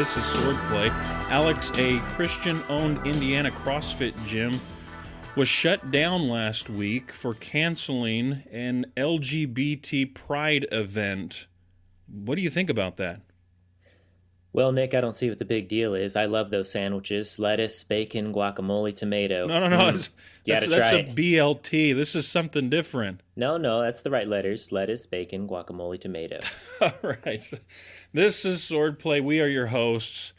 This is Swordplay. Alex, a Christian owned Indiana CrossFit gym, was shut down last week for canceling an LGBT pride event. What do you think about that? Well, Nick, I don't see what the big deal is. I love those sandwiches: lettuce, bacon, guacamole, tomato. No, no, no. Mm. You that's gotta that's a. BLT. This is something different. No, no, that's the right letters: lettuce, bacon, guacamole, tomato. All right. This is Swordplay. We are your hosts.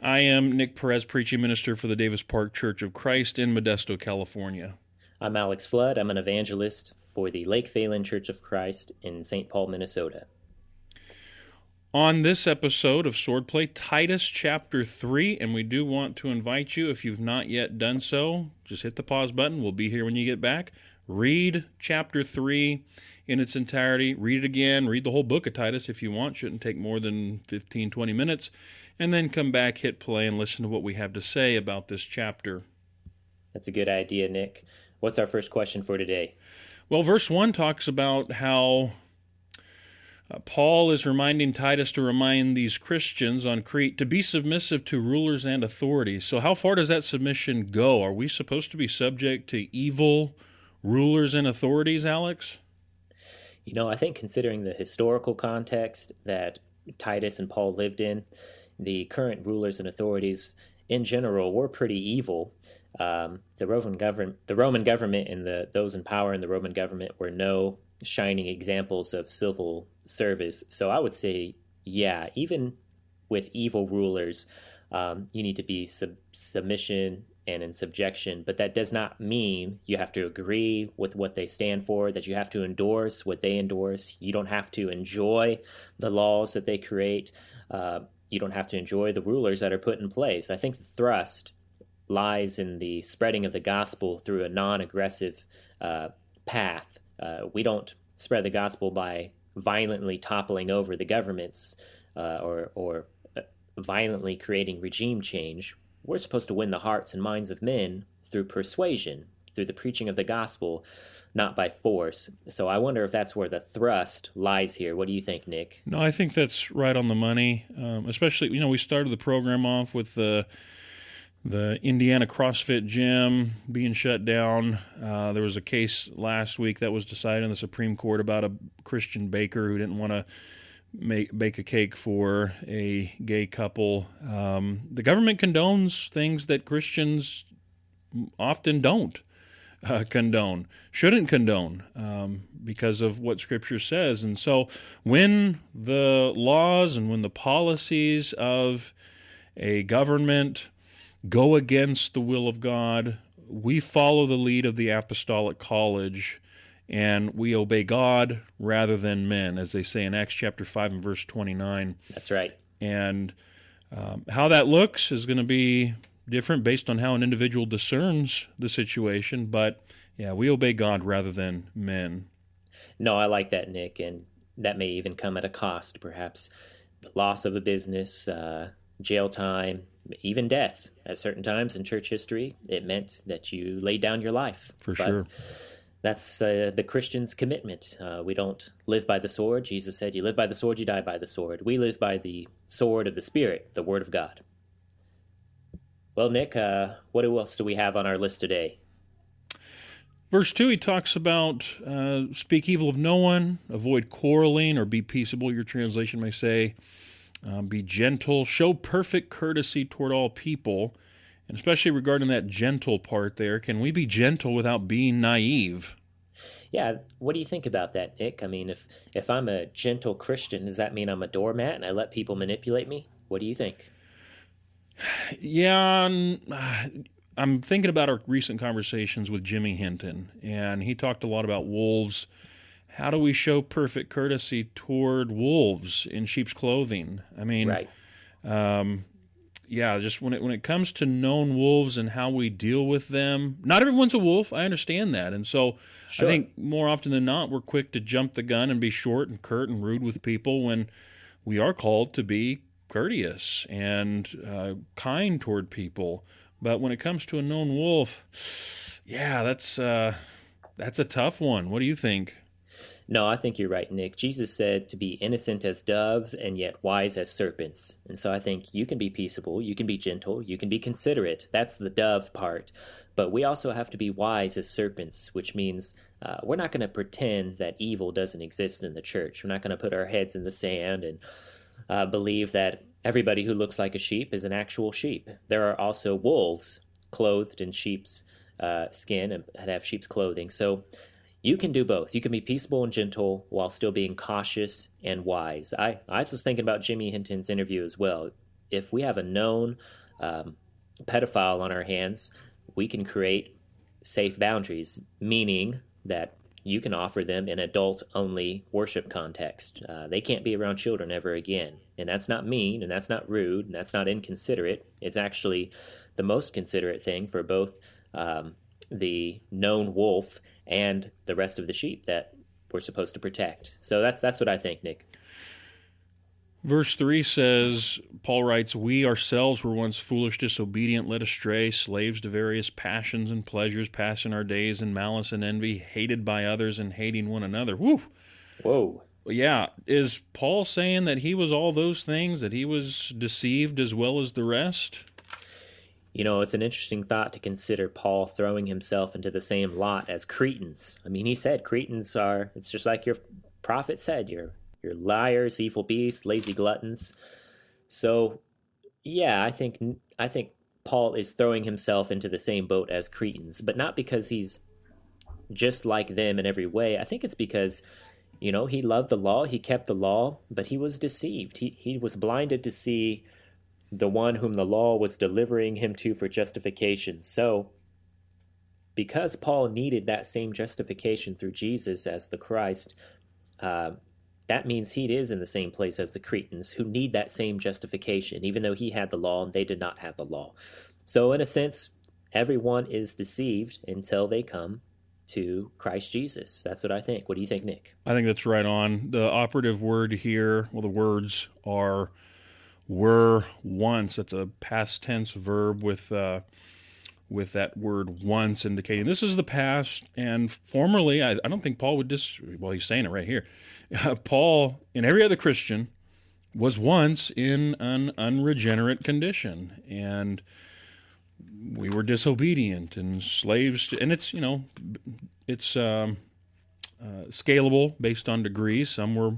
I am Nick Perez, preaching minister for the Davis Park Church of Christ in Modesto, California. I'm Alex Flood. I'm an evangelist for the Lake Phalen Church of Christ in St. Paul, Minnesota. On this episode of Swordplay, Titus chapter 3, and we do want to invite you, if you've not yet done so, just hit the pause button. We'll be here when you get back. Read chapter 3 in its entirety. Read it again. Read the whole book of Titus if you want. Shouldn't take more than 15, 20 minutes. And then come back, hit play, and listen to what we have to say about this chapter. That's a good idea, Nick. What's our first question for today? Well, verse 1 talks about how uh, Paul is reminding Titus to remind these Christians on Crete to be submissive to rulers and authorities. So, how far does that submission go? Are we supposed to be subject to evil rulers and authorities, Alex? You know, I think considering the historical context that Titus and Paul lived in, the current rulers and authorities in general were pretty evil. Um, the Roman government, the Roman government, and the those in power in the Roman government were no shining examples of civil service. So I would say, yeah, even with evil rulers, um, you need to be sub- submission and in subjection. But that does not mean you have to agree with what they stand for, that you have to endorse what they endorse. You don't have to enjoy the laws that they create. Uh, you don't have to enjoy the rulers that are put in place. I think the thrust lies in the spreading of the gospel through a non aggressive uh, path. Uh, we don't spread the gospel by violently toppling over the governments uh, or, or uh, violently creating regime change. We're supposed to win the hearts and minds of men through persuasion, through the preaching of the gospel, not by force. So I wonder if that's where the thrust lies here. What do you think, Nick? No, I think that's right on the money. Um, especially, you know, we started the program off with the the Indiana CrossFit gym being shut down. Uh, there was a case last week that was decided in the Supreme Court about a Christian baker who didn't want to make bake a cake for a gay couple. Um, the government condones things that Christians often don't uh, condone, shouldn't condone, um, because of what Scripture says. And so, when the laws and when the policies of a government go against the will of God, we follow the lead of the Apostolic College and we obey God rather than men, as they say in Acts chapter 5 and verse 29. That's right. And um, how that looks is going to be different based on how an individual discerns the situation. But yeah, we obey God rather than men. No, I like that, Nick, and that may even come at a cost, perhaps the loss of a business, uh, jail time, even death. At certain times in church history, it meant that you laid down your life. For But sure. That's uh, the Christian's commitment. Uh, we don't live by the sword. Jesus said, You live by the sword, you die by the sword. We live by the sword of the Spirit, the Word of God. Well, Nick, uh, what else do we have on our list today? Verse 2, he talks about uh, speak evil of no one, avoid quarreling, or be peaceable, your translation may say. Um, be gentle, show perfect courtesy toward all people. And especially regarding that gentle part there, can we be gentle without being naive? Yeah, what do you think about that, Nick? I mean, if if I'm a gentle Christian, does that mean I'm a doormat and I let people manipulate me? What do you think? Yeah, I'm thinking about our recent conversations with Jimmy Hinton, and he talked a lot about wolves. How do we show perfect courtesy toward wolves in sheep's clothing? I mean, Right. yeah, just when it when it comes to known wolves and how we deal with them, not everyone's a wolf. I understand that, and so Sure. I think more often than not, we're quick to jump the gun and be short and curt and rude with people when we are called to be courteous and uh, kind toward people. But when it comes to a known wolf, yeah, that's uh, that's a tough one. What do you think? No, I think you're right, Nick. Jesus said to be innocent as doves and yet wise as serpents. And so I think you can be peaceable, you can be gentle, you can be considerate. That's the dove part. But we also have to be wise as serpents, which means uh, we're not going to pretend that evil doesn't exist in the church. We're not going to put our heads in the sand and uh, believe that everybody who looks like a sheep is an actual sheep. There are also wolves clothed in sheep's uh, skin and have sheep's clothing. So you can do both. You can be peaceable and gentle while still being cautious and wise. I, I was thinking about Jimmy Hinton's interview as well. If we have a known um, pedophile on our hands, we can create safe boundaries, meaning that you can offer them an adult only worship context. Uh, they can't be around children ever again. And that's not mean, and that's not rude, and that's not inconsiderate. It's actually the most considerate thing for both um, the known wolf and the rest of the sheep that we're supposed to protect. So that's that's what I think, Nick. Verse 3 says, Paul writes, We ourselves were once foolish, disobedient, led astray, slaves to various passions and pleasures, passing our days in malice and envy, hated by others and hating one another. Woo! Whoa. Yeah. Is Paul saying that he was all those things, that he was deceived as well as the rest? You know, it's an interesting thought to consider Paul throwing himself into the same lot as Cretans. I mean, he said Cretans are, it's just like your prophet said, you're you're liars, evil beasts, lazy gluttons. So, yeah, I think I think Paul is throwing himself into the same boat as Cretans, but not because he's just like them in every way. I think it's because you know, he loved the law, he kept the law, but he was deceived. He he was blinded to see the one whom the law was delivering him to for justification. So, because Paul needed that same justification through Jesus as the Christ, uh, that means he is in the same place as the Cretans, who need that same justification, even though he had the law and they did not have the law. So, in a sense, everyone is deceived until they come to Christ Jesus. That's what I think. What do you think, Nick? I think that's right on. The operative word here, well, the words are were once. It's a past tense verb with. Uh, with that word once indicating this is the past and formerly I, I don't think paul would dis well he's saying it right here uh, paul and every other christian was once in an unregenerate condition and we were disobedient and slaves to, and it's you know it's um, uh, scalable based on degrees some were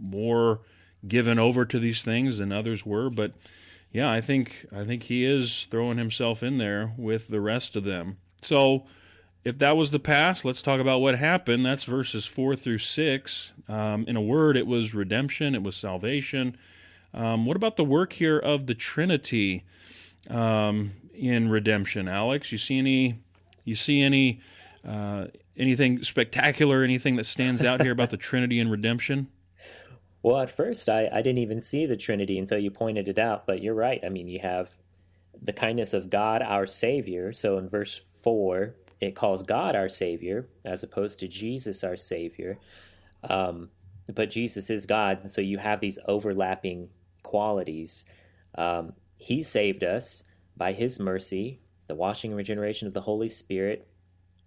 more given over to these things than others were but yeah, I think I think he is throwing himself in there with the rest of them. So, if that was the past, let's talk about what happened. That's verses four through six. Um, in a word, it was redemption. It was salvation. Um, what about the work here of the Trinity um, in redemption, Alex? You see any? You see any? Uh, anything spectacular? Anything that stands out here about the Trinity and redemption? Well, at first, I, I didn't even see the Trinity until you pointed it out, but you're right. I mean, you have the kindness of God, our Savior. So in verse 4, it calls God our Savior as opposed to Jesus our Savior. Um, but Jesus is God, and so you have these overlapping qualities. Um, he saved us by His mercy, the washing and regeneration of the Holy Spirit,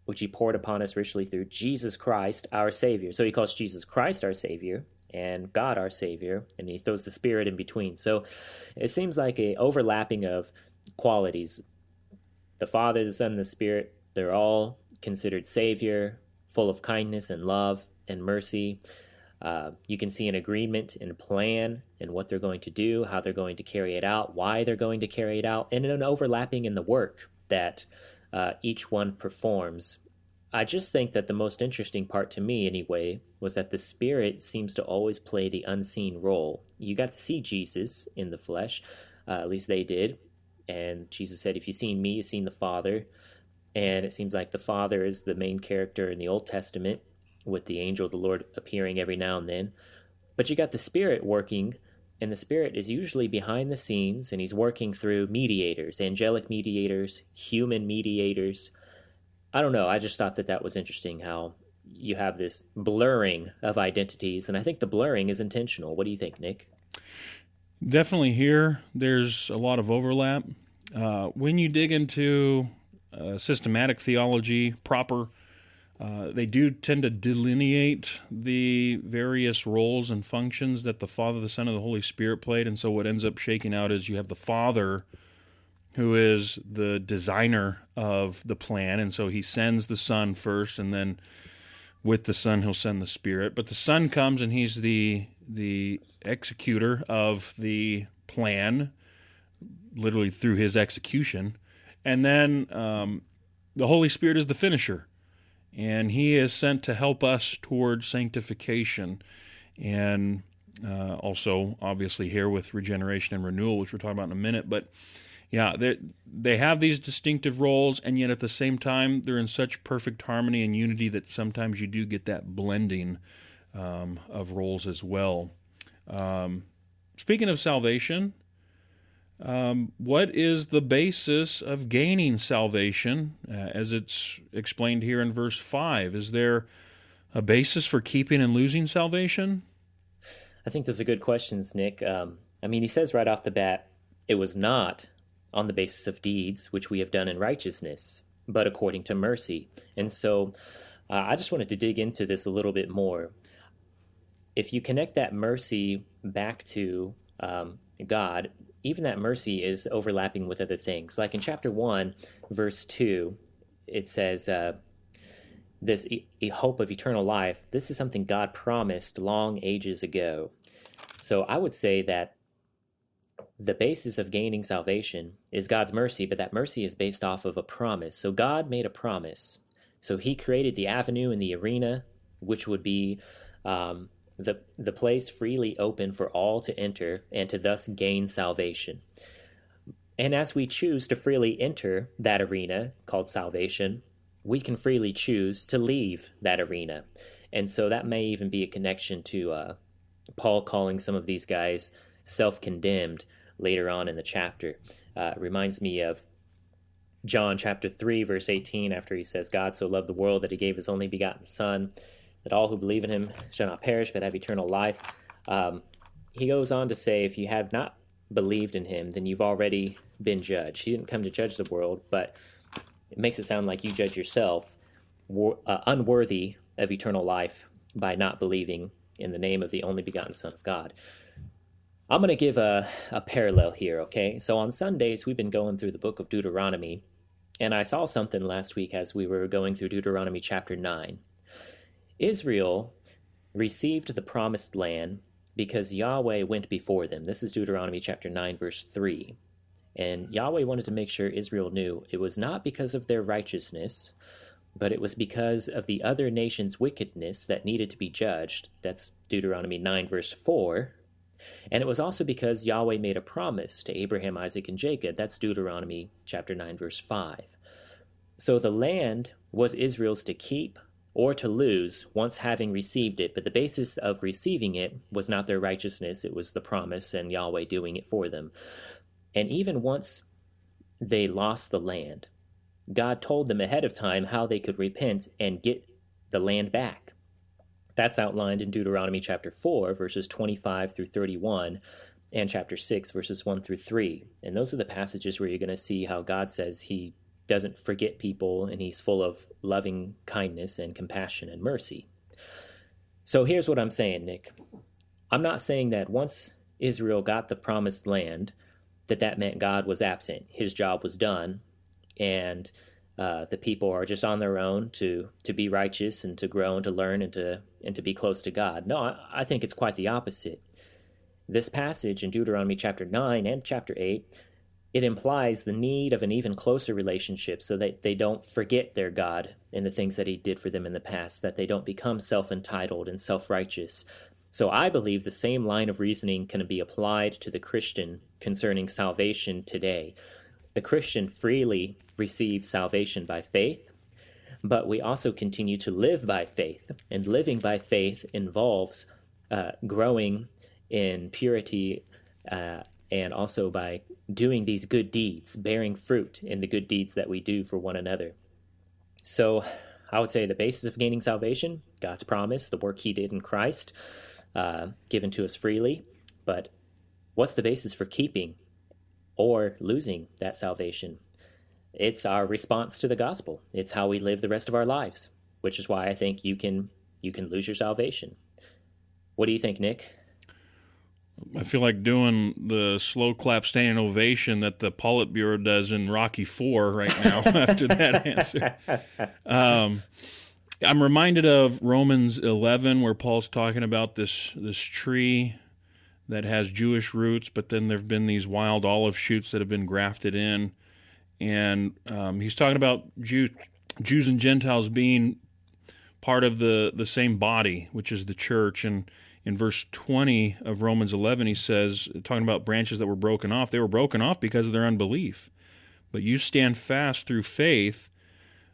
which He poured upon us richly through Jesus Christ, our Savior. So He calls Jesus Christ our Savior, and God our Savior, and he throws the Spirit in between. So it seems like a overlapping of qualities. The Father, the Son, and the Spirit, they're all considered Savior, full of kindness and love and mercy. Uh, you can see an agreement and plan and what they're going to do, how they're going to carry it out, why they're going to carry it out, and an overlapping in the work that uh, each one performs I just think that the most interesting part to me, anyway, was that the Spirit seems to always play the unseen role. You got to see Jesus in the flesh, uh, at least they did. And Jesus said, If you've seen me, you've seen the Father. And it seems like the Father is the main character in the Old Testament, with the angel of the Lord appearing every now and then. But you got the Spirit working, and the Spirit is usually behind the scenes, and He's working through mediators, angelic mediators, human mediators I don't know. I just thought that that was interesting how you have this blurring of identities, and I think the blurring is intentional. What do you think, Nick? Definitely here, there's a lot of overlap. Uh, when you dig into uh, systematic theology proper, uh, they do tend to delineate the various roles and functions that the Father, the Son, and the Holy Spirit played. And so what ends up shaking out is you have the Father, who is the designer of the plan. And so he sends the Son first, and then with the Son, he'll send the Spirit. But the Son comes and he's the the executor of the plan, literally through his execution. And then um, the Holy Spirit is the finisher and he is sent to help us toward sanctification and uh, also obviously here with regeneration and renewal which we're talking about in a minute but yeah they they have these distinctive roles and yet at the same time they're in such perfect harmony and unity that sometimes you do get that blending um, of roles as well um, speaking of salvation um, what is the basis of gaining salvation, uh, as it's explained here in verse 5? Is there a basis for keeping and losing salvation? I think those are good questions, Nick. Um, I mean, he says right off the bat, it was not on the basis of deeds which we have done in righteousness, but according to mercy. And so uh, I just wanted to dig into this a little bit more. If you connect that mercy back to um, God, even that mercy is overlapping with other things. Like in chapter 1, verse 2, it says, uh, This e- hope of eternal life, this is something God promised long ages ago. So I would say that the basis of gaining salvation is God's mercy, but that mercy is based off of a promise. So God made a promise. So He created the avenue and the arena, which would be um, the, the place freely open for all to enter and to thus gain salvation. And as we choose to freely enter that arena called salvation, we can freely choose to leave that arena. And so that may even be a connection to uh, Paul calling some of these guys self condemned later on in the chapter. Uh, reminds me of John chapter 3, verse 18, after he says, God so loved the world that he gave his only begotten Son that all who believe in him shall not perish but have eternal life. Um, he goes on to say, if you have not believed in him, then you've already been judged. He didn't come to judge the world, but it makes it sound like you judge yourself uh, unworthy of eternal life by not believing in the name of the only begotten Son of God. I'm going to give a, a parallel here, okay? So on Sundays, we've been going through the book of Deuteronomy, and I saw something last week as we were going through Deuteronomy chapter 9. Israel received the promised land because Yahweh went before them. This is Deuteronomy chapter 9, verse 3. And Yahweh wanted to make sure Israel knew it was not because of their righteousness, but it was because of the other nations' wickedness that needed to be judged. That's Deuteronomy 9, verse 4. And it was also because Yahweh made a promise to Abraham, Isaac, and Jacob. That's Deuteronomy chapter 9, verse 5. So the land was Israel's to keep, or to lose once having received it, but the basis of receiving it was not their righteousness, it was the promise and Yahweh doing it for them. And even once they lost the land, God told them ahead of time how they could repent and get the land back. That's outlined in Deuteronomy chapter 4, verses 25 through 31, and chapter 6, verses 1 through 3. And those are the passages where you're going to see how God says He doesn't forget people, and he's full of loving kindness and compassion and mercy. So here's what I'm saying, Nick. I'm not saying that once Israel got the promised land, that that meant God was absent. His job was done, and uh, the people are just on their own to to be righteous and to grow and to learn and to and to be close to God. No, I, think it's quite the opposite. This passage in Deuteronomy chapter nine and chapter eight it implies the need of an even closer relationship so that they don't forget their God and the things that He did for them in the past, that they don't become self entitled and self righteous. So I believe the same line of reasoning can be applied to the Christian concerning salvation today. The Christian freely receives salvation by faith, but we also continue to live by faith. And living by faith involves uh, growing in purity uh, and also by doing these good deeds, bearing fruit in the good deeds that we do for one another. So, I would say the basis of gaining salvation, God's promise, the work He did in Christ, uh, given to us freely. But what's the basis for keeping or losing that salvation? It's our response to the gospel. It's how we live the rest of our lives. which is why I think you can you can lose your salvation. What do you think, Nick? I feel like doing the slow clap standing ovation that the Politburo does in Rocky Four right now after that answer. Um, I'm reminded of Romans 11 where Paul's talking about this this tree that has Jewish roots, but then there've been these wild olive shoots that have been grafted in, and um, he's talking about Jew, Jews and Gentiles being part of the the same body, which is the church, and in verse 20 of Romans 11, he says, talking about branches that were broken off, they were broken off because of their unbelief. But you stand fast through faith,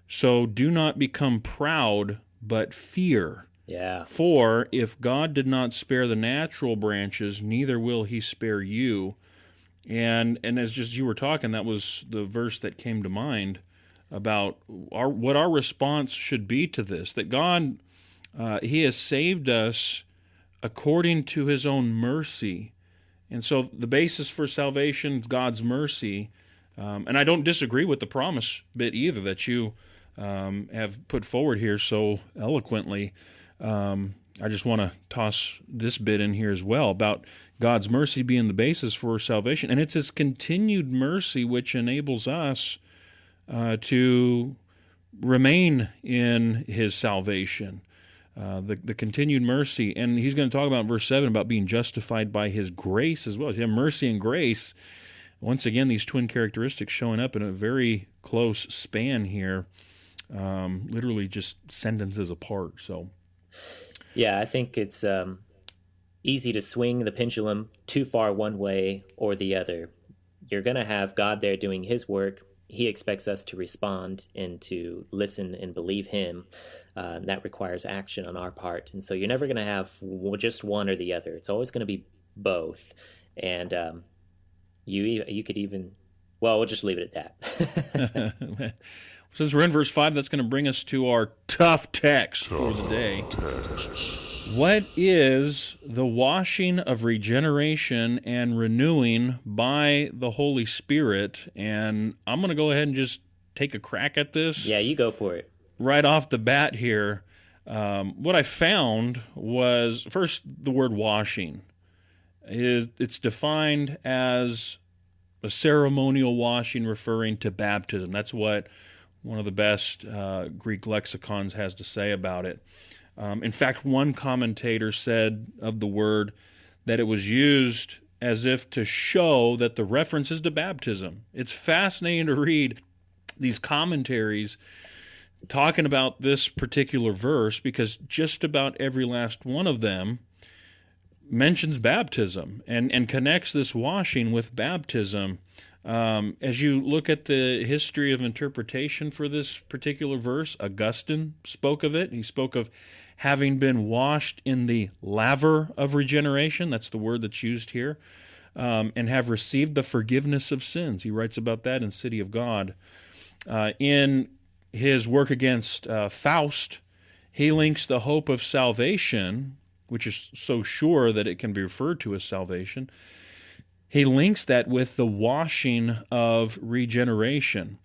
so do not become proud, but fear. Yeah. For if God did not spare the natural branches, neither will he spare you. And and as just you were talking, that was the verse that came to mind about our what our response should be to this. That God, uh, He has saved us according to his own mercy. And so the basis for salvation is God's mercy. Um, and I don't disagree with the promise bit either that you um, have put forward here so eloquently. Um, I just want to toss this bit in here as well about God's mercy being the basis for salvation. And it's His continued mercy which enables us uh, to remain in His salvation. Uh, the, the continued mercy. And he's going to talk about verse 7 about being justified by his grace as well. Yeah, mercy and grace. Once again, these twin characteristics showing up in a very close span here, um, literally just sentences apart. So, yeah, I think it's um, easy to swing the pendulum too far one way or the other. You're going to have God there doing his work. He expects us to respond and to listen and believe him. Uh, that requires action on our part. And so you're never going to have just one or the other. It's always going to be both. And um, you you could even well, we'll just leave it at that. Since we're in verse five, that's going to bring us to our tough text tough for the day. Text. What is the washing of regeneration and renewing by the Holy Spirit? And I'm going to go ahead and just take a crack at this. Yeah, you go for it right off the bat here, um, what I found was first the word washing is it's defined as a ceremonial washing referring to baptism. That's what one of the best uh, Greek lexicons has to say about it. Um, in fact, one commentator said of the word that it was used as if to show that the reference is to baptism. It's fascinating to read these commentaries talking about this particular verse because just about every last one of them mentions baptism and, and connects this washing with baptism. Um, as you look at the history of interpretation for this particular verse, Augustine spoke of it. He spoke of having been washed in the laver of regeneration. That's the word that's used here. Um, and have received the forgiveness of sins. He writes about that in City of God. Uh, in his work against uh, Faust, he links the hope of salvation, which is so sure that it can be referred to as salvation, he links that with the washing of regeneration.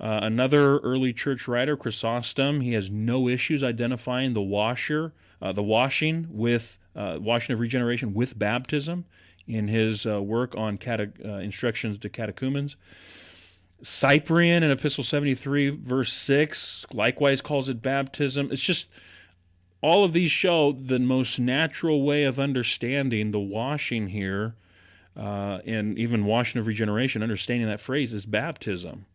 Uh, another early church writer, Chrysostom, he has no issues identifying the washer, uh, the washing with uh, washing of regeneration with baptism in his uh, work on cate- uh, instructions to catechumens. Cyprian in Epistle 73, verse 6, likewise calls it baptism. It's just all of these show the most natural way of understanding the washing here, uh, and even washing of regeneration, understanding that phrase is baptism.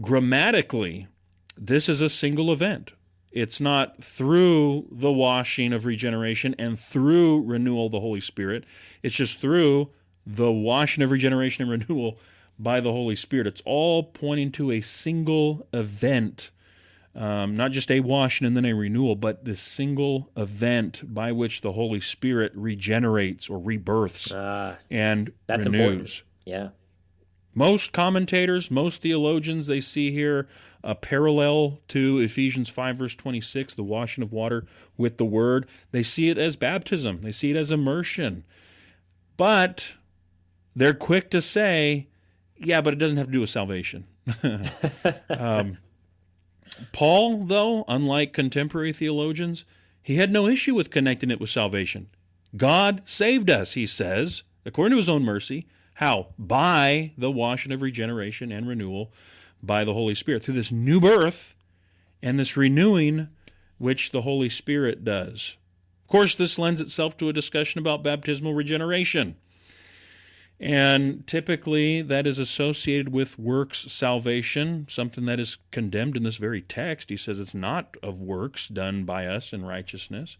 Grammatically, this is a single event. It's not through the washing of regeneration and through renewal of the Holy Spirit. It's just through the washing of regeneration and renewal by the Holy Spirit. It's all pointing to a single event, um, not just a washing and then a renewal, but this single event by which the Holy Spirit regenerates or rebirths uh, and that's renews. Important. Yeah. Most commentators, most theologians, they see here a parallel to Ephesians 5, verse 26, the washing of water with the word. They see it as baptism, they see it as immersion. But they're quick to say yeah, but it doesn't have to do with salvation. um, Paul, though, unlike contemporary theologians, he had no issue with connecting it with salvation. God saved us, he says, according to his own mercy. How? By the washing of regeneration and renewal by the Holy Spirit, through this new birth and this renewing which the Holy Spirit does. Of course, this lends itself to a discussion about baptismal regeneration. And typically that is associated with works salvation, something that is condemned in this very text. He says it's not of works done by us in righteousness.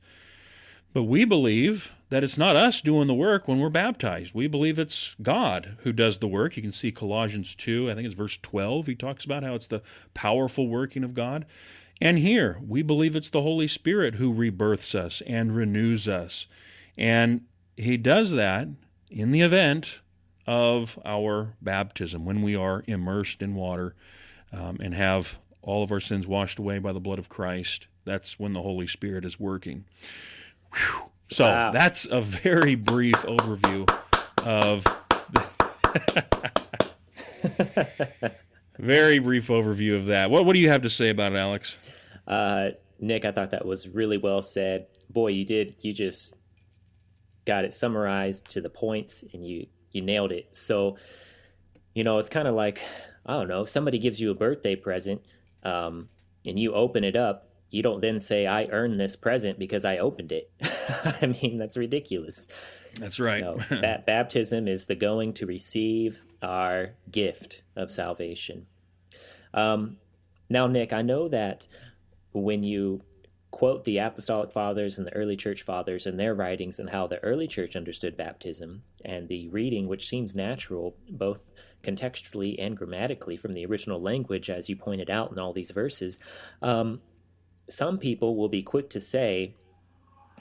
But we believe that it's not us doing the work when we're baptized. We believe it's God who does the work. You can see Colossians 2, I think it's verse 12. He talks about how it's the powerful working of God. And here, we believe it's the Holy Spirit who rebirths us and renews us. And he does that in the event of our baptism, when we are immersed in water um, and have all of our sins washed away by the blood of Christ. That's when the Holy Spirit is working. Whew. So wow. that's a very brief overview of. very brief overview of that. What What do you have to say about it, Alex? Uh, Nick, I thought that was really well said. Boy, you did. You just got it summarized to the points, and you you nailed it. So, you know, it's kind of like I don't know if somebody gives you a birthday present, um, and you open it up. You don't then say, "I earned this present because I opened it." I mean, that's ridiculous. That's right. No, ba- baptism is the going to receive our gift of salvation. Um, now, Nick, I know that when you quote the apostolic fathers and the early church fathers and their writings and how the early church understood baptism and the reading which seems natural both contextually and grammatically from the original language as you pointed out in all these verses um, some people will be quick to say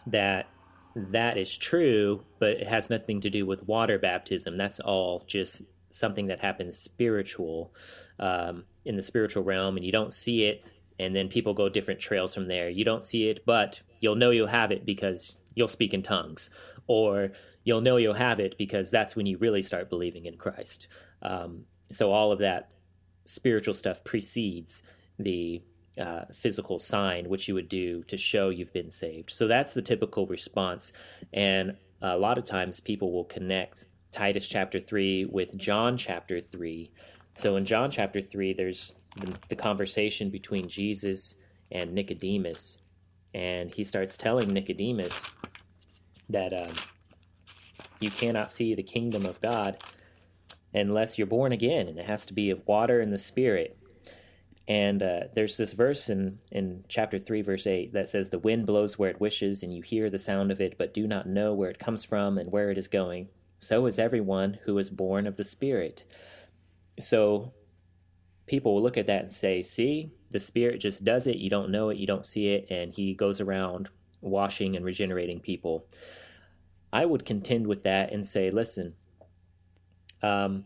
that that is true but it has nothing to do with water baptism. That's all just something that happens spiritual um, in the spiritual realm and you don't see it and then people go different trails from there. You don't see it, but you'll know you'll have it because you'll speak in tongues, or you'll know you'll have it because that's when you really start believing in Christ. Um, so all of that spiritual stuff precedes the uh, physical sign, which you would do to show you've been saved. So that's the typical response, and a lot of times people will connect Titus chapter three with John chapter three. So in John chapter three, there's the, the conversation between Jesus and Nicodemus, and he starts telling Nicodemus that um, you cannot see the kingdom of God unless you're born again, and it has to be of water and the Spirit. And uh, there's this verse in, in chapter 3, verse 8, that says, The wind blows where it wishes, and you hear the sound of it, but do not know where it comes from and where it is going. So is everyone who is born of the Spirit. So people will look at that and say, see, the Spirit just does it. You don't know it, you don't see it, and He goes around washing and regenerating people. I would contend with that and say, listen, um,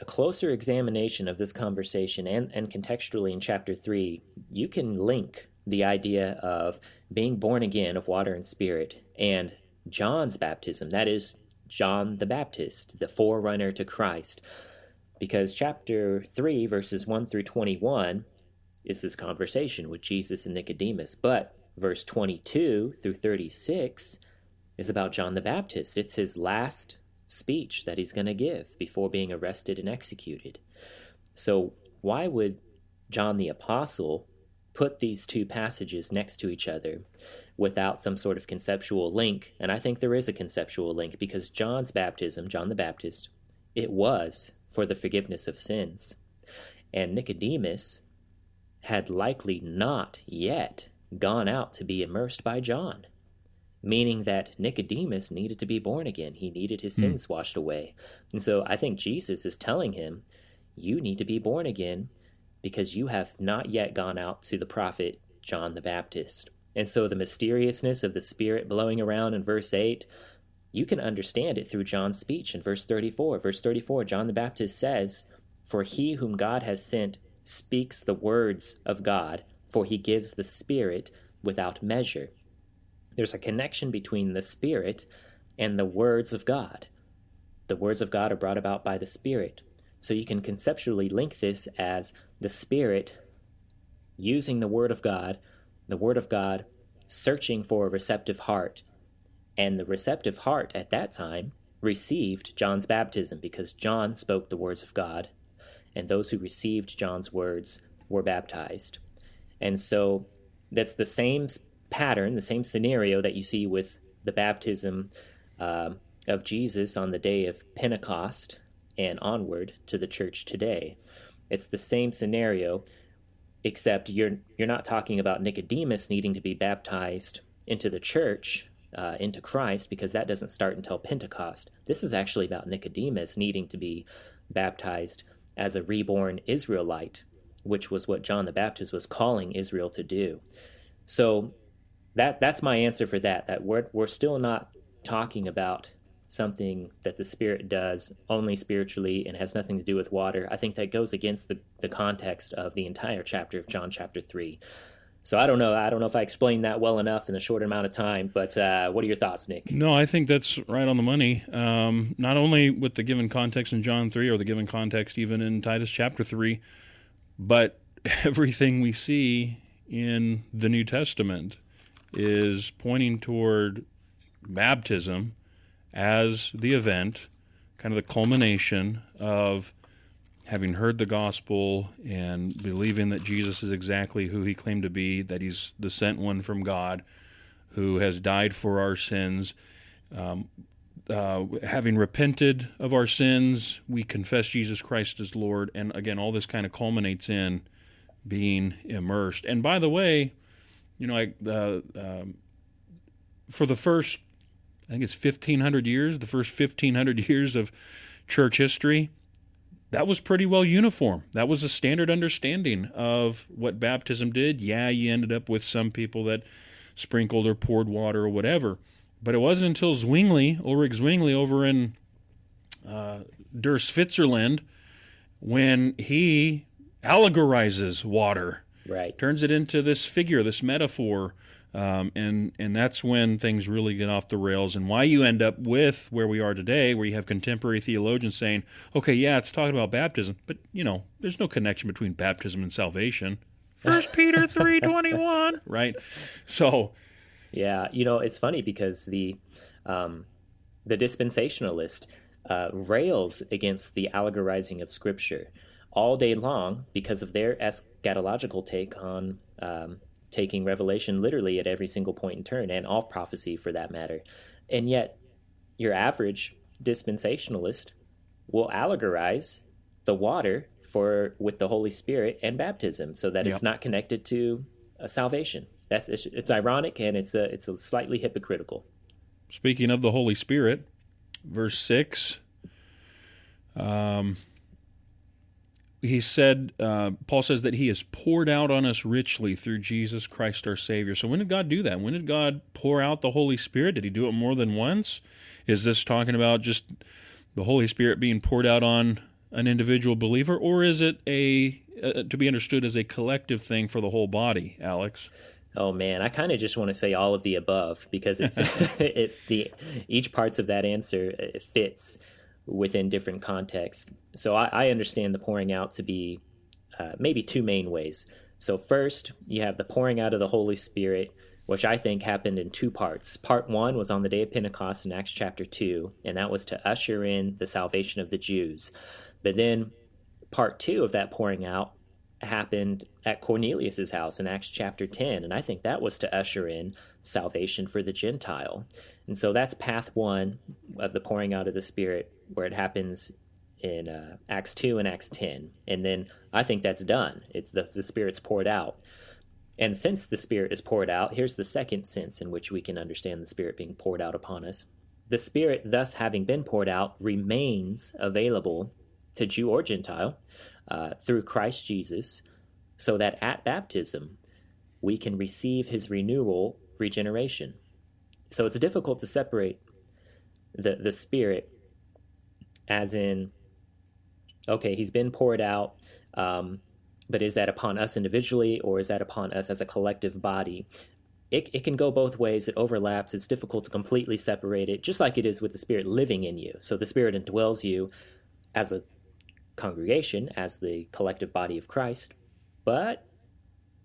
a closer examination of this conversation and, and contextually in chapter 3, you can link the idea of being born again of water and spirit and John's baptism. That is, John the Baptist, the forerunner to Christ because chapter 3, verses 1 through 21 is this conversation with Jesus and Nicodemus. But verse 22 through 36 is about John the Baptist. It's his last speech that he's going to give before being arrested and executed. So, why would John the Apostle put these two passages next to each other without some sort of conceptual link? And I think there is a conceptual link because John's baptism, John the Baptist, it was for the forgiveness of sins. And Nicodemus had likely not yet gone out to be immersed by John, meaning that Nicodemus needed to be born again. He needed his hmm. sins mm. washed away. And so I think Jesus is telling him, You need to be born again because you have not yet gone out to the prophet John the Baptist. And so the mysteriousness of the Spirit blowing around in verse 8 you can understand it through John's speech in verse 34. Verse 34, John the Baptist says, For he whom God has sent speaks the words of God, for he gives the Spirit without measure. There's a connection between the Spirit and the words of God. The words of God are brought about by the Spirit. So you can conceptually link this as the Spirit using the Word of God, the Word of God searching for a receptive heart. And the receptive heart at that time received John's baptism because John spoke the words of God, and those who received John's words were baptized. And so that's the same pattern, the same scenario that you see with the baptism uh, of Jesus on the day of Pentecost and onward to the church today. It's the same scenario, except you're you're not talking about Nicodemus needing to be baptized into the church, uh, into Christ, because that doesn't start until Pentecost. This is actually about Nicodemus needing to be baptized as a reborn Israelite, which was what John the Baptist was calling Israel to do. So that that's my answer for that. That we're we're still not talking about something that the spirit does only spiritually and has nothing to do with water. I think that goes against the, the context of the entire chapter of John chapter three. So I don't know. I don't know if I explained that well enough in a short amount of time. But uh, what are your thoughts, Nick? No, I think that's right on the money. Um, not only with the given context in John three, or the given context even in Titus chapter three, but everything we see in the New Testament is pointing toward baptism as the event, kind of the culmination of having heard the gospel and believing that Jesus is exactly who he claimed to be, that he's the sent one from God who has died for our sins. Um, uh, having repented of our sins, we confess Jesus Christ as Lord. And again, all this kind of culminates in being immersed. And by the way, you know, I, uh, um, for the first, I think it's 1,500 years, the first 1,500 years of church history, that was pretty well uniform. That was a standard understanding of what baptism did. Yeah, you ended up with some people that sprinkled or poured water or whatever. But it wasn't until Zwingli, Ulrich Zwingli, over in uh, Der Switzerland, when he allegorizes water Right. turns it into this figure, this metaphor, um, and and that's when things really get off the rails, and why you end up with where we are today, where you have contemporary theologians saying, "Okay, yeah, it's talking about baptism, but you know, there's no connection between baptism and salvation." First Peter three twenty one, right? So, Yeah, you know, it's funny because the um, the dispensationalist uh, rails against the allegorizing of Scripture all day long because of their eschatological take on um, taking revelation literally at every single point in turn and all prophecy for that matter. And yet, your average dispensationalist will allegorize the water for with the Holy Spirit and baptism, so that Yep. it's not connected to a salvation. That's it's, it's ironic and it's a, it's a slightly hypocritical. speaking of the Holy Spirit, verse six. Um, he said, uh, Paul says that he has poured out on us richly through Jesus Christ our Savior. So when did God do that? When did God pour out the Holy Spirit? Did he do it more than once? Is this talking about just the Holy Spirit being poured out on an individual believer, or is it a uh, to be understood as a collective thing for the whole body, Alex? Oh man, I kind of just want to say all of the above because it, it the each parts of that answer fits within different contexts. So I, I understand the pouring out to be uh, maybe two main ways. So first, you have the pouring out of the Holy Spirit, which I think happened in two parts. Part one was on the day of Pentecost in Acts chapter two, and that was to usher in the salvation of the Jews. But then part two of that pouring out happened at Cornelius's house in Acts chapter 10 and I think that was to usher in salvation for the gentile. And so that's path 1 of the pouring out of the spirit where it happens in uh, Acts 2 and Acts 10. And then I think that's done. It's the, the spirit's poured out. And since the spirit is poured out, here's the second sense in which we can understand the spirit being poured out upon us. The spirit thus having been poured out remains available to Jew or Gentile uh, through Christ Jesus, so that at baptism we can receive his renewal, regeneration. So it's difficult to separate the, the Spirit as in, okay, he's been poured out, um, but is that upon us individually or is that upon us as a collective body? It, it can go both ways. It overlaps. It's difficult to completely separate it, just like it is with the Spirit living in you. So the Spirit indwells you as a congregation, as the collective body of Christ, but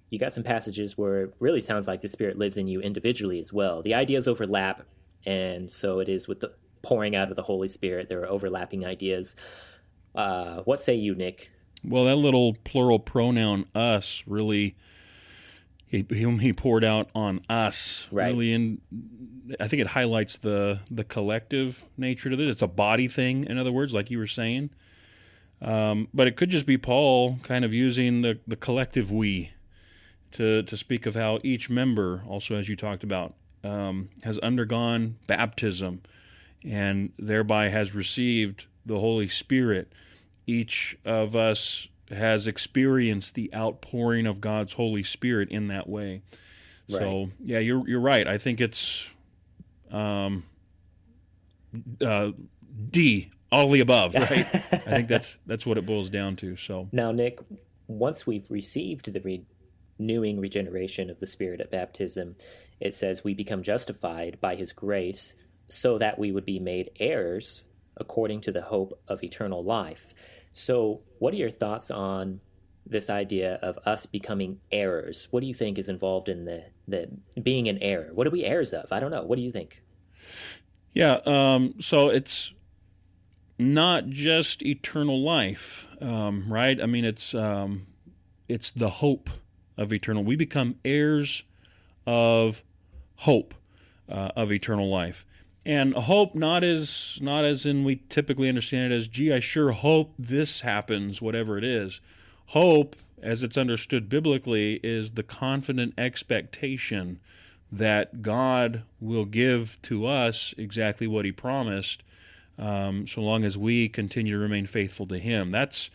you got some passages where it really sounds like the Spirit lives in you individually as well. The ideas overlap, and so it is with the pouring out of the Holy Spirit. There are overlapping ideas. Uh, what say you, Nick? Well, that little plural pronoun "us" really he, he poured out on us right. really and i think it highlights the the collective nature to this. it's a body thing in other words like you were saying um, but it could just be paul kind of using the, the collective we to, to speak of how each member also as you talked about um, has undergone baptism and thereby has received the holy spirit each of us has experienced the outpouring of God's Holy Spirit in that way. Right. So yeah, you're you're right. I think it's um, uh, D all the above, right? I think that's that's what it boils down to. So now, Nick, once we've received the renewing regeneration of the Spirit at baptism, it says we become justified by His grace, so that we would be made heirs according to the hope of eternal life. So, what are your thoughts on this idea of us becoming heirs? What do you think is involved in the, the being an heir? What are we heirs of? I don't know. What do you think? Yeah, um, so it's not just eternal life, um, right? I mean, it's um, it's the hope of eternal. We become heirs of hope uh, of eternal life and hope not as not as in we typically understand it as gee i sure hope this happens whatever it is hope as it's understood biblically is the confident expectation that god will give to us exactly what he promised um, so long as we continue to remain faithful to him. That's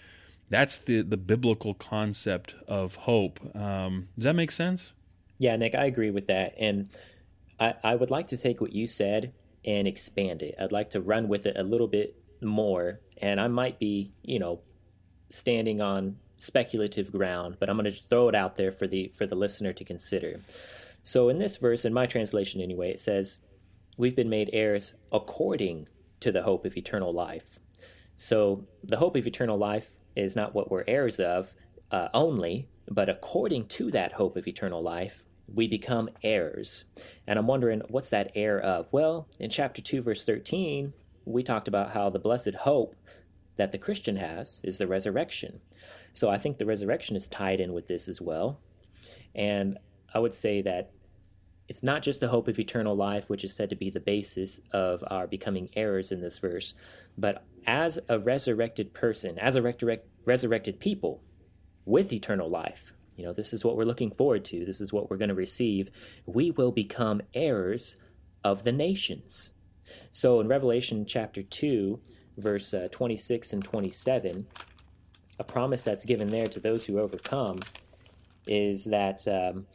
that's the the biblical concept of hope. Um, does that make sense? Yeah nick i agree with that. And I, I would like to take what you said and expand it. I'd like to run with it a little bit more, and I might be, you know, standing on speculative ground, but I'm going to throw it out there for the for the listener to consider. So in this verse, in my translation anyway, it says, "We've been made heirs according to the hope of eternal life." So the hope of eternal life is not what we're heirs of uh, only, but according to that hope of eternal life, we become heirs. And I'm wondering, what's that heir of? Well, in chapter 2, verse 13, we talked about how the blessed hope that the Christian has is the resurrection. So I think the resurrection is tied in with this as well. And I would say that it's not just the hope of eternal life, which is said to be the basis of our becoming heirs in this verse, but as a resurrected person, as a resurrected people with eternal life, you know, this is what we're looking forward to. This is what we're going to receive. We will become heirs of the nations. So in Revelation chapter 2, verse uh, 26 and 27, a promise that's given there to those who overcome is that um,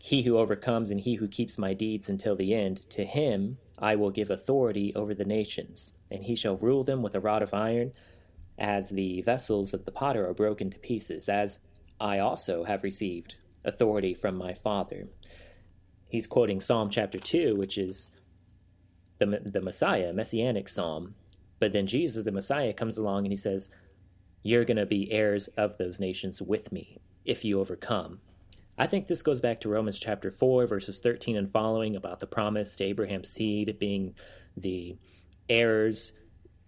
he who overcomes and he who keeps my deeds until the end, to him I will give authority over the nations, and he shall rule them with a rod of iron, as the vessels of the potter are broken to pieces, as I also have received authority from my Father. He's quoting Psalm chapter 2, which is the, the Messiah, messianic psalm. But then Jesus, the Messiah, comes along and he says, You're going to be heirs of those nations with me if you overcome. I think this goes back to Romans chapter 4, verses 13 and following about the promise to Abraham's seed being the heirs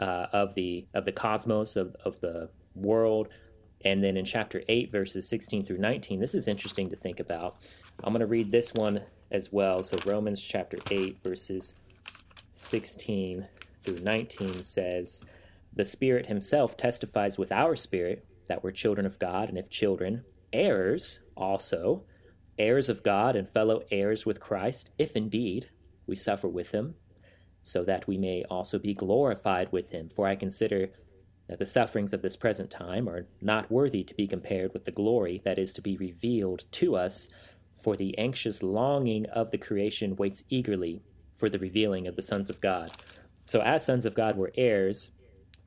uh, of the of the cosmos of, of the world and then in chapter 8, verses 16 through 19, this is interesting to think about. I'm going to read this one as well. So, Romans chapter 8, verses 16 through 19 says, The Spirit Himself testifies with our spirit that we're children of God, and if children, heirs also, heirs of God and fellow heirs with Christ, if indeed we suffer with Him, so that we may also be glorified with Him. For I consider that the sufferings of this present time are not worthy to be compared with the glory that is to be revealed to us, for the anxious longing of the creation waits eagerly for the revealing of the sons of God. So, as sons of God, we're heirs,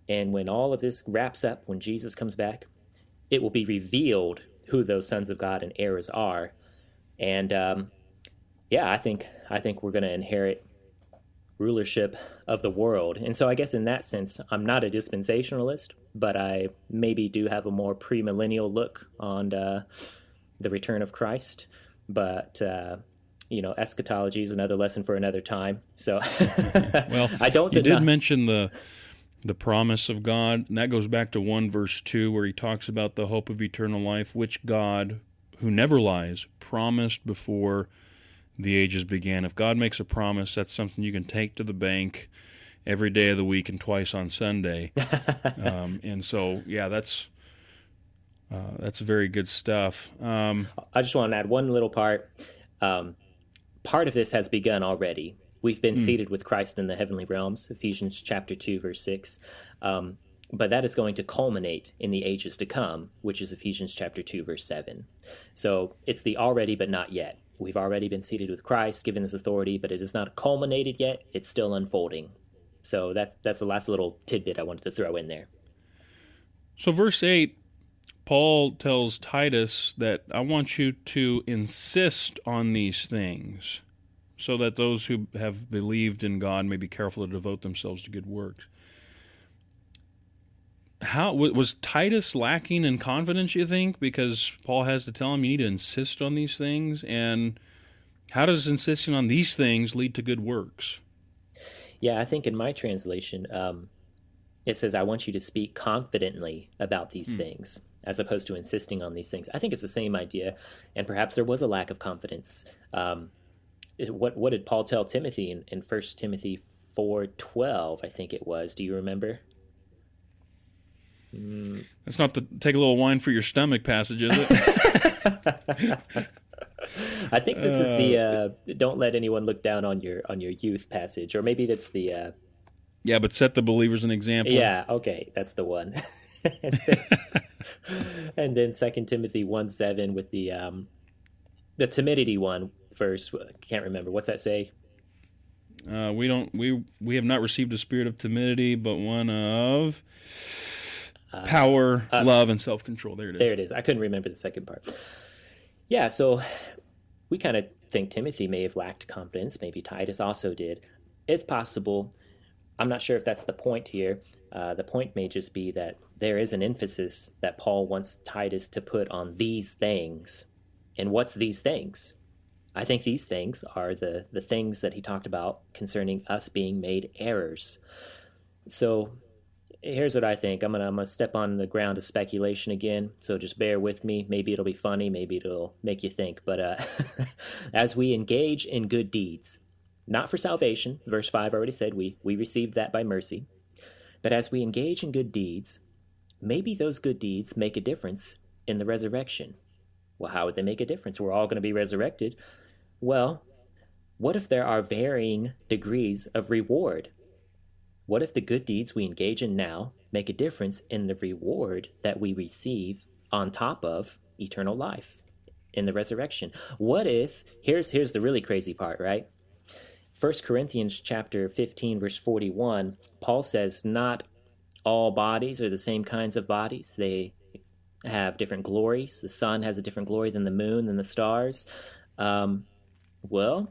and when all of this wraps up, when Jesus comes back, it will be revealed who those sons of God and heirs are. And um, yeah, I think I think we're going to inherit rulership of the world. And so I guess in that sense, I'm not a dispensationalist, but I maybe do have a more premillennial look on uh, the return of Christ, but uh, you know, eschatology is another lesson for another time. So, well, I don't. You did mention the the promise of God, and that goes back to one verse two, where he talks about the hope of eternal life, which God, who never lies, promised before the ages began. If God makes a promise, that's something you can take to the bank every day of the week and twice on Sunday. um, and so, yeah, that's uh, that's very good stuff. Um, I just want to add one little part. Um, part of this has begun already. We've been mm. seated with Christ in the heavenly realms, Ephesians chapter 2, verse 6. Um, but that is going to culminate in the ages to come, which is Ephesians chapter 2, verse 7. So it's the already but not yet. We've already been seated with Christ, given this authority, but it is not culminated yet. It's still unfolding. So that's that's the last little tidbit I wanted to throw in there. So verse 8 Paul tells Titus that I want you to insist on these things so that those who have believed in God may be careful to devote themselves to good works. How was Titus lacking in confidence, you think? Because Paul has to tell him you need to insist on these things and how does insisting on these things lead to good works? Yeah, I think in my translation, um, it says, I want you to speak confidently about these mm. things as opposed to insisting on these things. I think it's the same idea, and perhaps there was a lack of confidence. Um, what what did Paul tell Timothy in, in 1 Timothy four twelve? I think it was. Do you remember? Mm. That's not to take a little wine for your stomach passage, is it? I think this uh, is the uh, "Don't let anyone look down on your on your youth" passage, or maybe that's the. Uh, yeah, but set the believers an example. Yeah, okay, that's the one. and then Second Timothy one seven with the um, the timidity one verse. Can't remember what's that say. Uh, we don't we we have not received a spirit of timidity, but one of uh, power, uh, love, and self control. There it is. There it is. I couldn't remember the second part. Yeah, so we kind of think Timothy may have lacked confidence. Maybe Titus also did. It's possible. I'm not sure if that's the point here. Uh, the point may just be that there is an emphasis that Paul wants Titus to put on these things. And what's these things? I think these things are the, the things that he talked about concerning us being made errors. So here's what I think. I'm gonna I'm gonna step on the ground of speculation again. So just bear with me. Maybe it'll be funny. Maybe it'll make you think. But uh, as we engage in good deeds, not for salvation, verse five already said we we received that by mercy. But as we engage in good deeds, maybe those good deeds make a difference in the resurrection. Well, how would they make a difference? We're all going to be resurrected. Well, what if there are varying degrees of reward? What if the good deeds we engage in now make a difference in the reward that we receive on top of eternal life in the resurrection? What if here's here's the really crazy part, right? 1 Corinthians chapter 15 verse 41, Paul says not all bodies are the same kinds of bodies. They have different glories. The sun has a different glory than the moon than the stars. Um, well,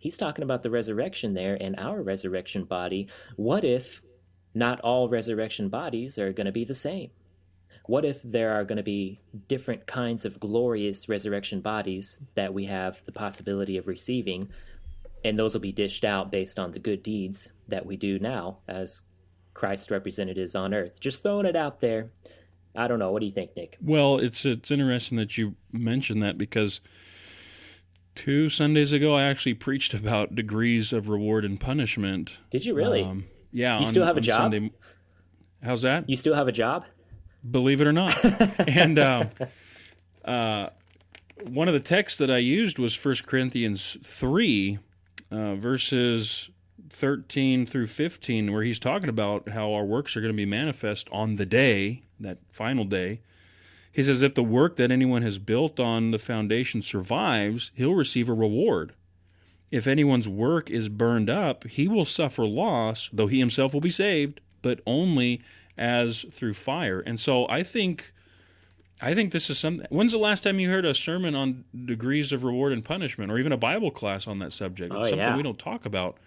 he's talking about the resurrection there and our resurrection body. What if not all resurrection bodies are going to be the same? What if there are going to be different kinds of glorious resurrection bodies that we have the possibility of receiving and those will be dished out based on the good deeds that we do now as Christ representatives on earth. Just throwing it out there. I don't know. What do you think, Nick? Well, it's it's interesting that you mentioned that because two Sundays ago I actually preached about degrees of reward and punishment. Did you really? Um, yeah. You on, still have a job? Sunday. How's that? You still have a job? Believe it or not. and uh, uh, one of the texts that I used was First Corinthians three uh, verses 13 through 15, where he's talking about how our works are going to be manifest on the day, that final day. He says, If the work that anyone has built on the foundation survives, he'll receive a reward. If anyone's work is burned up, he will suffer loss, though he himself will be saved, but only as through fire. And so I think I think this is something. When's the last time you heard a sermon on degrees of reward and punishment, or even a Bible class on that subject? It's oh, something yeah. we don't talk about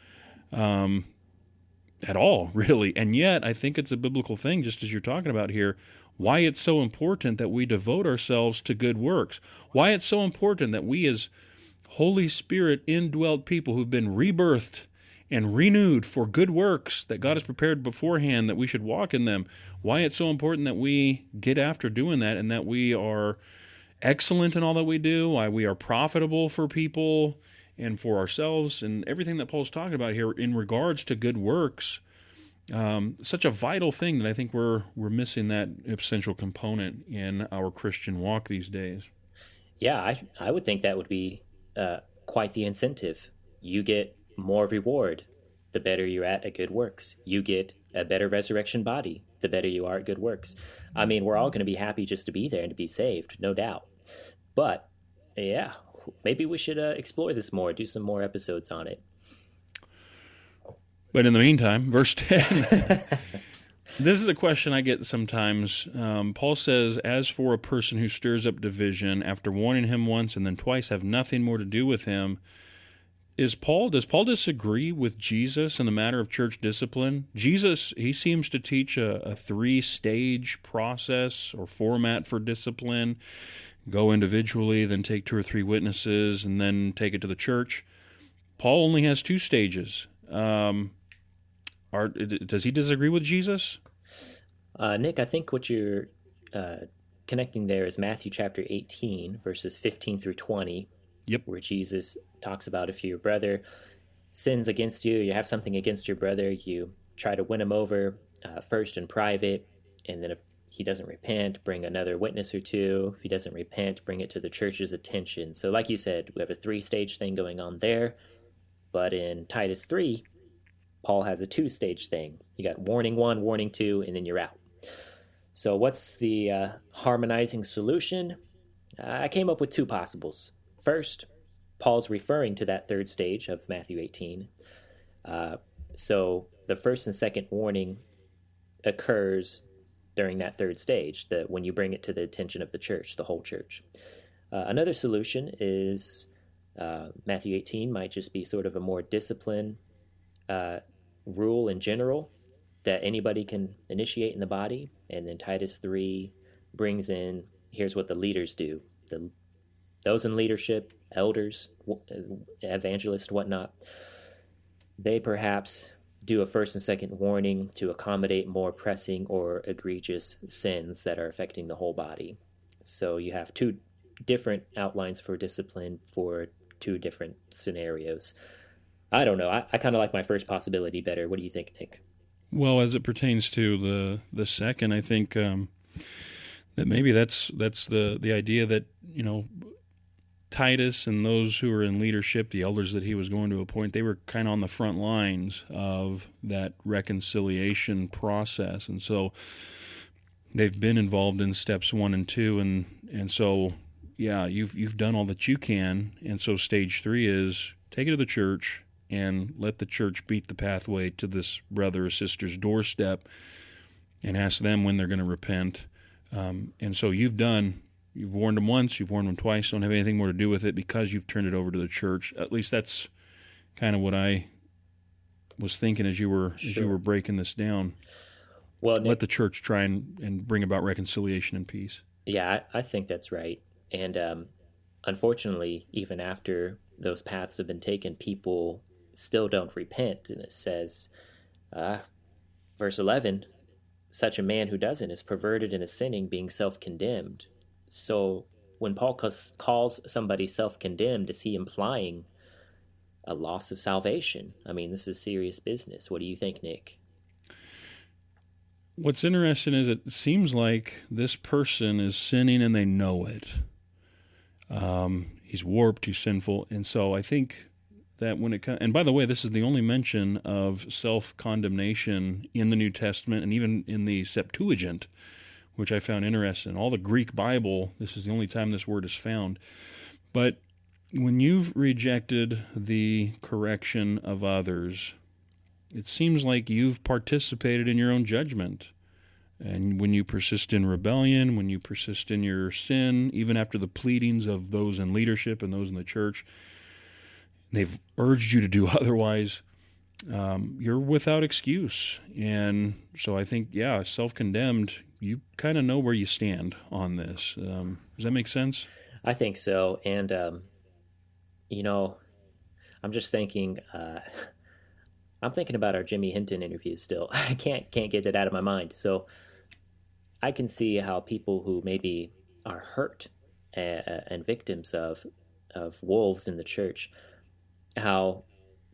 um, at all, really. And yet, I think it's a biblical thing, just as you're talking about here. Why it's so important that we devote ourselves to good works, why it's so important that we, as Holy Spirit indwelt people who've been rebirthed and renewed for good works that God has prepared beforehand that we should walk in them, why it's so important that we get after doing that and that we are excellent in all that we do, why we are profitable for people and for ourselves, and everything that Paul's talking about here in regards to good works um, such a vital thing that I think we're we're missing that essential component in our Christian walk these days. Yeah, I I would think that would be uh, quite the incentive. You get more reward the better you're at at good works. You get a better resurrection body the better you are at good works. I mean, we're all going to be happy just to be there and to be saved, no doubt. But yeah, maybe we should uh, explore this more, do some more episodes on it. But in the meantime, verse 10. this is a question I get sometimes. Um, Paul says, As for a person who stirs up division, after warning him once and then twice, have nothing more to do with him. Is Paul does Paul disagree with Jesus in the matter of church discipline? Jesus he seems to teach a, a three stage process or format for discipline. Go individually, then take two or three witnesses, and then take it to the church. Paul only has two stages. Um, are, does he disagree with Jesus? Uh, Nick, I think what you're uh, connecting there is Matthew chapter 18, verses 15 through 20. Yep. Where Jesus talks about if your brother sins against you, you have something against your brother, you try to win him over uh, first in private, and then if he doesn't repent, bring another witness or two. If he doesn't repent, bring it to the church's attention. So, like you said, we have a three stage thing going on there. But in Titus 3, Paul has a two stage thing. You got warning one, warning two, and then you're out. So, what's the uh, harmonizing solution? I came up with two possibles. First, Paul's referring to that third stage of Matthew 18. Uh, so, the first and second warning occurs during that third stage, the, when you bring it to the attention of the church, the whole church. Uh, another solution is uh, Matthew 18 might just be sort of a more disciplined uh, rule in general that anybody can initiate in the body. And then Titus 3 brings in here's what the leaders do. The, those in leadership, elders, uh, evangelists, whatnot, they perhaps do a first and second warning to accommodate more pressing or egregious sins that are affecting the whole body. So you have two different outlines for discipline for two different scenarios. I don't know. I, I kind of like my first possibility better. What do you think, Nick? Well, as it pertains to the the second, I think um, that maybe that's that's the the idea that you know Titus and those who were in leadership, the elders that he was going to appoint, they were kind of on the front lines of that reconciliation process, and so they've been involved in steps one and two, and and so yeah, you've you've done all that you can, and so stage three is take it to the church, and let the church beat the pathway to this brother or sister's doorstep and ask them when they're going to repent. Um, and so you've done, you've warned them once, you've warned them twice, don't have anything more to do with it because you've turned it over to the church. At least that's kind of what I was thinking as you were sure. as you were breaking this down. Well, Nick, let the church try and, and bring about reconciliation and peace. Yeah, I, I think that's right. And um, unfortunately, even after those paths have been taken, people still don't repent. And it says, uh, verse 11, such a man who doesn't is perverted and is sinning, being self condemned. So when Paul calls somebody self condemned, is he implying a loss of salvation? I mean, this is serious business. What do you think, Nick? What's interesting is it seems like this person is sinning and they know it. Um, he's warped, he's sinful. And so I think that when it comes, and by the way, this is the only mention of self condemnation in the New Testament and even in the Septuagint, which I found interesting. All the Greek Bible, this is the only time this word is found. But when you've rejected the correction of others, it seems like you've participated in your own judgment. And when you persist in rebellion, when you persist in your sin, even after the pleadings of those in leadership and those in the church, they've urged you to do otherwise, um, you're without excuse. And so I think, yeah, self condemned, you kind of know where you stand on this. Um, does that make sense? I think so. And, um, you know, I'm just thinking, uh, I'm thinking about our Jimmy Hinton interview still. I can't can't get that out of my mind. So I can see how people who maybe are hurt and, and victims of of wolves in the church, how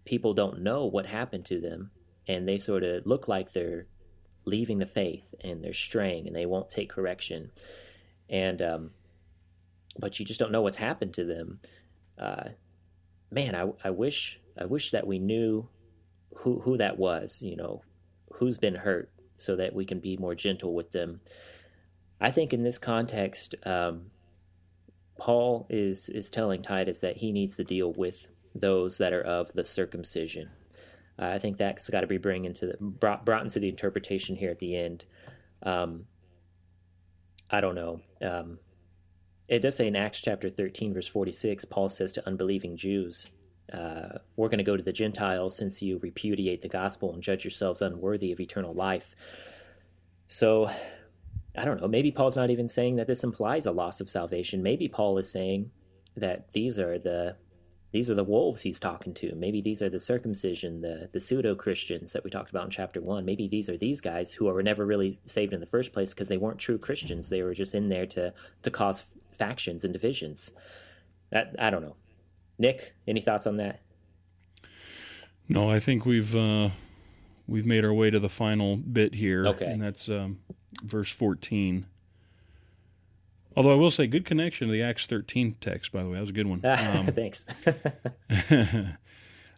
people don't know what happened to them, and they sort of look like they're leaving the faith and they're straying and they won't take correction, and um, but you just don't know what's happened to them. Uh, man, I, I wish I wish that we knew who who that was, you know, who's been hurt, so that we can be more gentle with them. I think in this context, um, Paul is is telling Titus that he needs to deal with those that are of the circumcision. Uh, I think that's got to be bring into the, brought brought into the interpretation here at the end. Um, I don't know. Um, it does say in Acts chapter 13, verse 46, Paul says to unbelieving Jews, uh, We're going to go to the Gentiles since you repudiate the gospel and judge yourselves unworthy of eternal life. So, I don't know. Maybe Paul's not even saying that this implies a loss of salvation. Maybe Paul is saying that these are the these are the wolves he's talking to. Maybe these are the circumcision, the the pseudo Christians that we talked about in chapter one. Maybe these are these guys who were never really saved in the first place because they weren't true Christians. They were just in there to to cause factions and divisions. That, I don't know. Nick, any thoughts on that? No, I think we've uh, we've made our way to the final bit here, okay. and that's um, verse fourteen. Although I will say, good connection to the Acts thirteen text. By the way, that was a good one. Um, Thanks.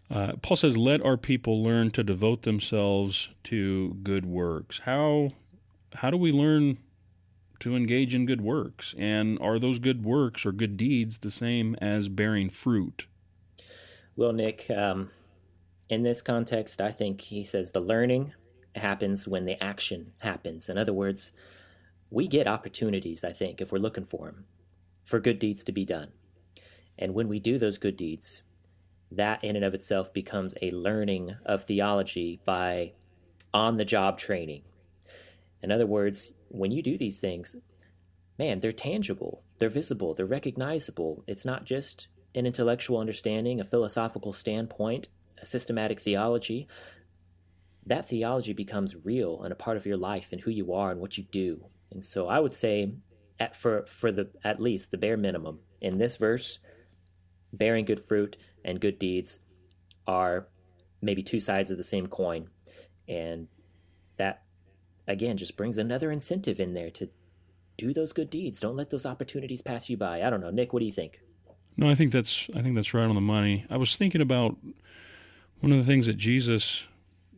uh, Paul says, "Let our people learn to devote themselves to good works." How how do we learn to engage in good works. And are those good works or good deeds the same as bearing fruit? Well, Nick, um, in this context, I think he says the learning happens when the action happens. In other words, we get opportunities, I think, if we're looking for them, for good deeds to be done. And when we do those good deeds, that in and of itself becomes a learning of theology by on the job training. In other words, when you do these things, man, they're tangible, they're visible, they're recognizable. It's not just an intellectual understanding, a philosophical standpoint, a systematic theology. That theology becomes real and a part of your life and who you are and what you do. And so I would say, at, for for the at least the bare minimum in this verse, bearing good fruit and good deeds are maybe two sides of the same coin, and that again just brings another incentive in there to do those good deeds. Don't let those opportunities pass you by. I don't know, Nick. What do you think? No, I think that's I think that's right on the money. I was thinking about one of the things that Jesus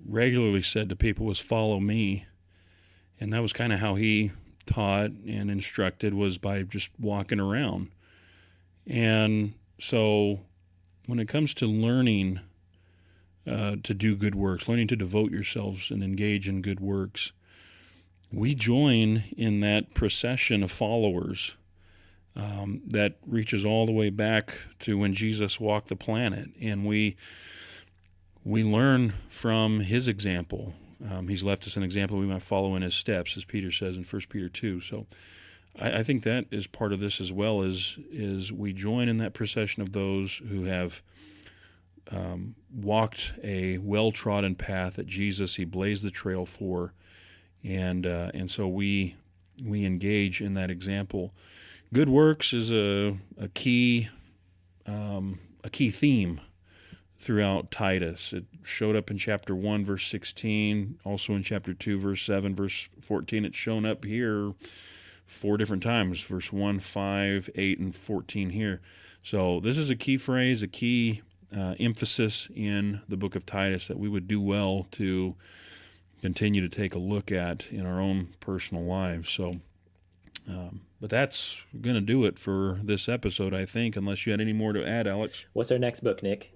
regularly said to people was follow me. And that was kind of how he taught and instructed was by just walking around. And so when it comes to learning uh, to do good works, learning to devote yourselves and engage in good works, we join in that procession of followers um, that reaches all the way back to when Jesus walked the planet, and we we learn from his example. Um, he's left us an example we might follow in his steps, as Peter says in First Peter two. So, I, I, think that is part of this as well. Is is we join in that procession of those who have um, walked a well trodden path that Jesus he blazed the trail for and uh, and so we we engage in that example. Good works is a a key um, a key theme throughout Titus. It showed up in chapter one, verse sixteen, also in chapter two, verse seven, verse fourteen. It's shown up here four different times: verse one, five, eight, and fourteen here. So this is a key phrase, a key uh, emphasis in the book of Titus that we would do well to continue to take a look at in our own personal lives. So, um, but that's going to do it for this episode, I think, unless you had any more to add, Alex. What's our next book, Nick?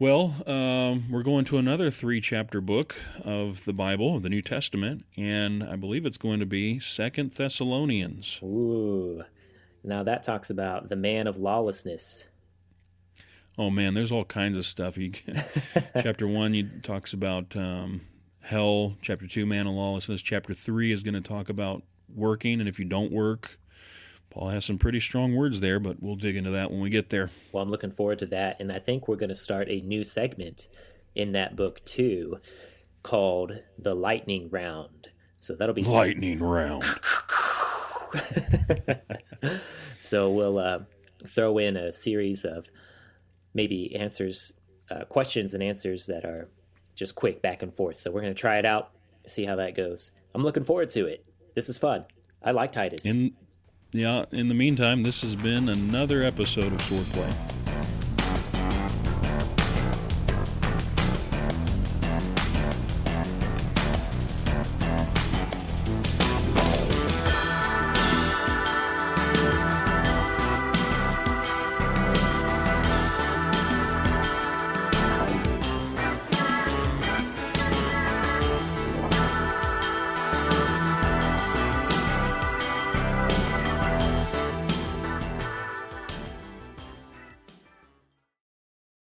Well, um, we're going to another three chapter book of the Bible, of the New Testament, and I believe it's going to be Second Thessalonians. Ooh. Now that talks about the man of lawlessness. Oh man, there's all kinds of stuff. You, chapter one, he talks about um, hell. Chapter two, man of lawlessness. Chapter three is going to talk about working, and if you don't work, Paul has some pretty strong words there, but we'll dig into that when we get there. Well, I'm looking forward to that, and I think we're going to start a new segment in that book too, called the Lightning Round. So that'll be lightning round. so we'll uh, throw in a series of maybe answers, uh, questions and answers that are just quick back and forth. So we're going to try it out, see how that goes. I'm looking forward to it. This is fun. I like Titus. In yeah, in the meantime, this has been another episode of Swordplay.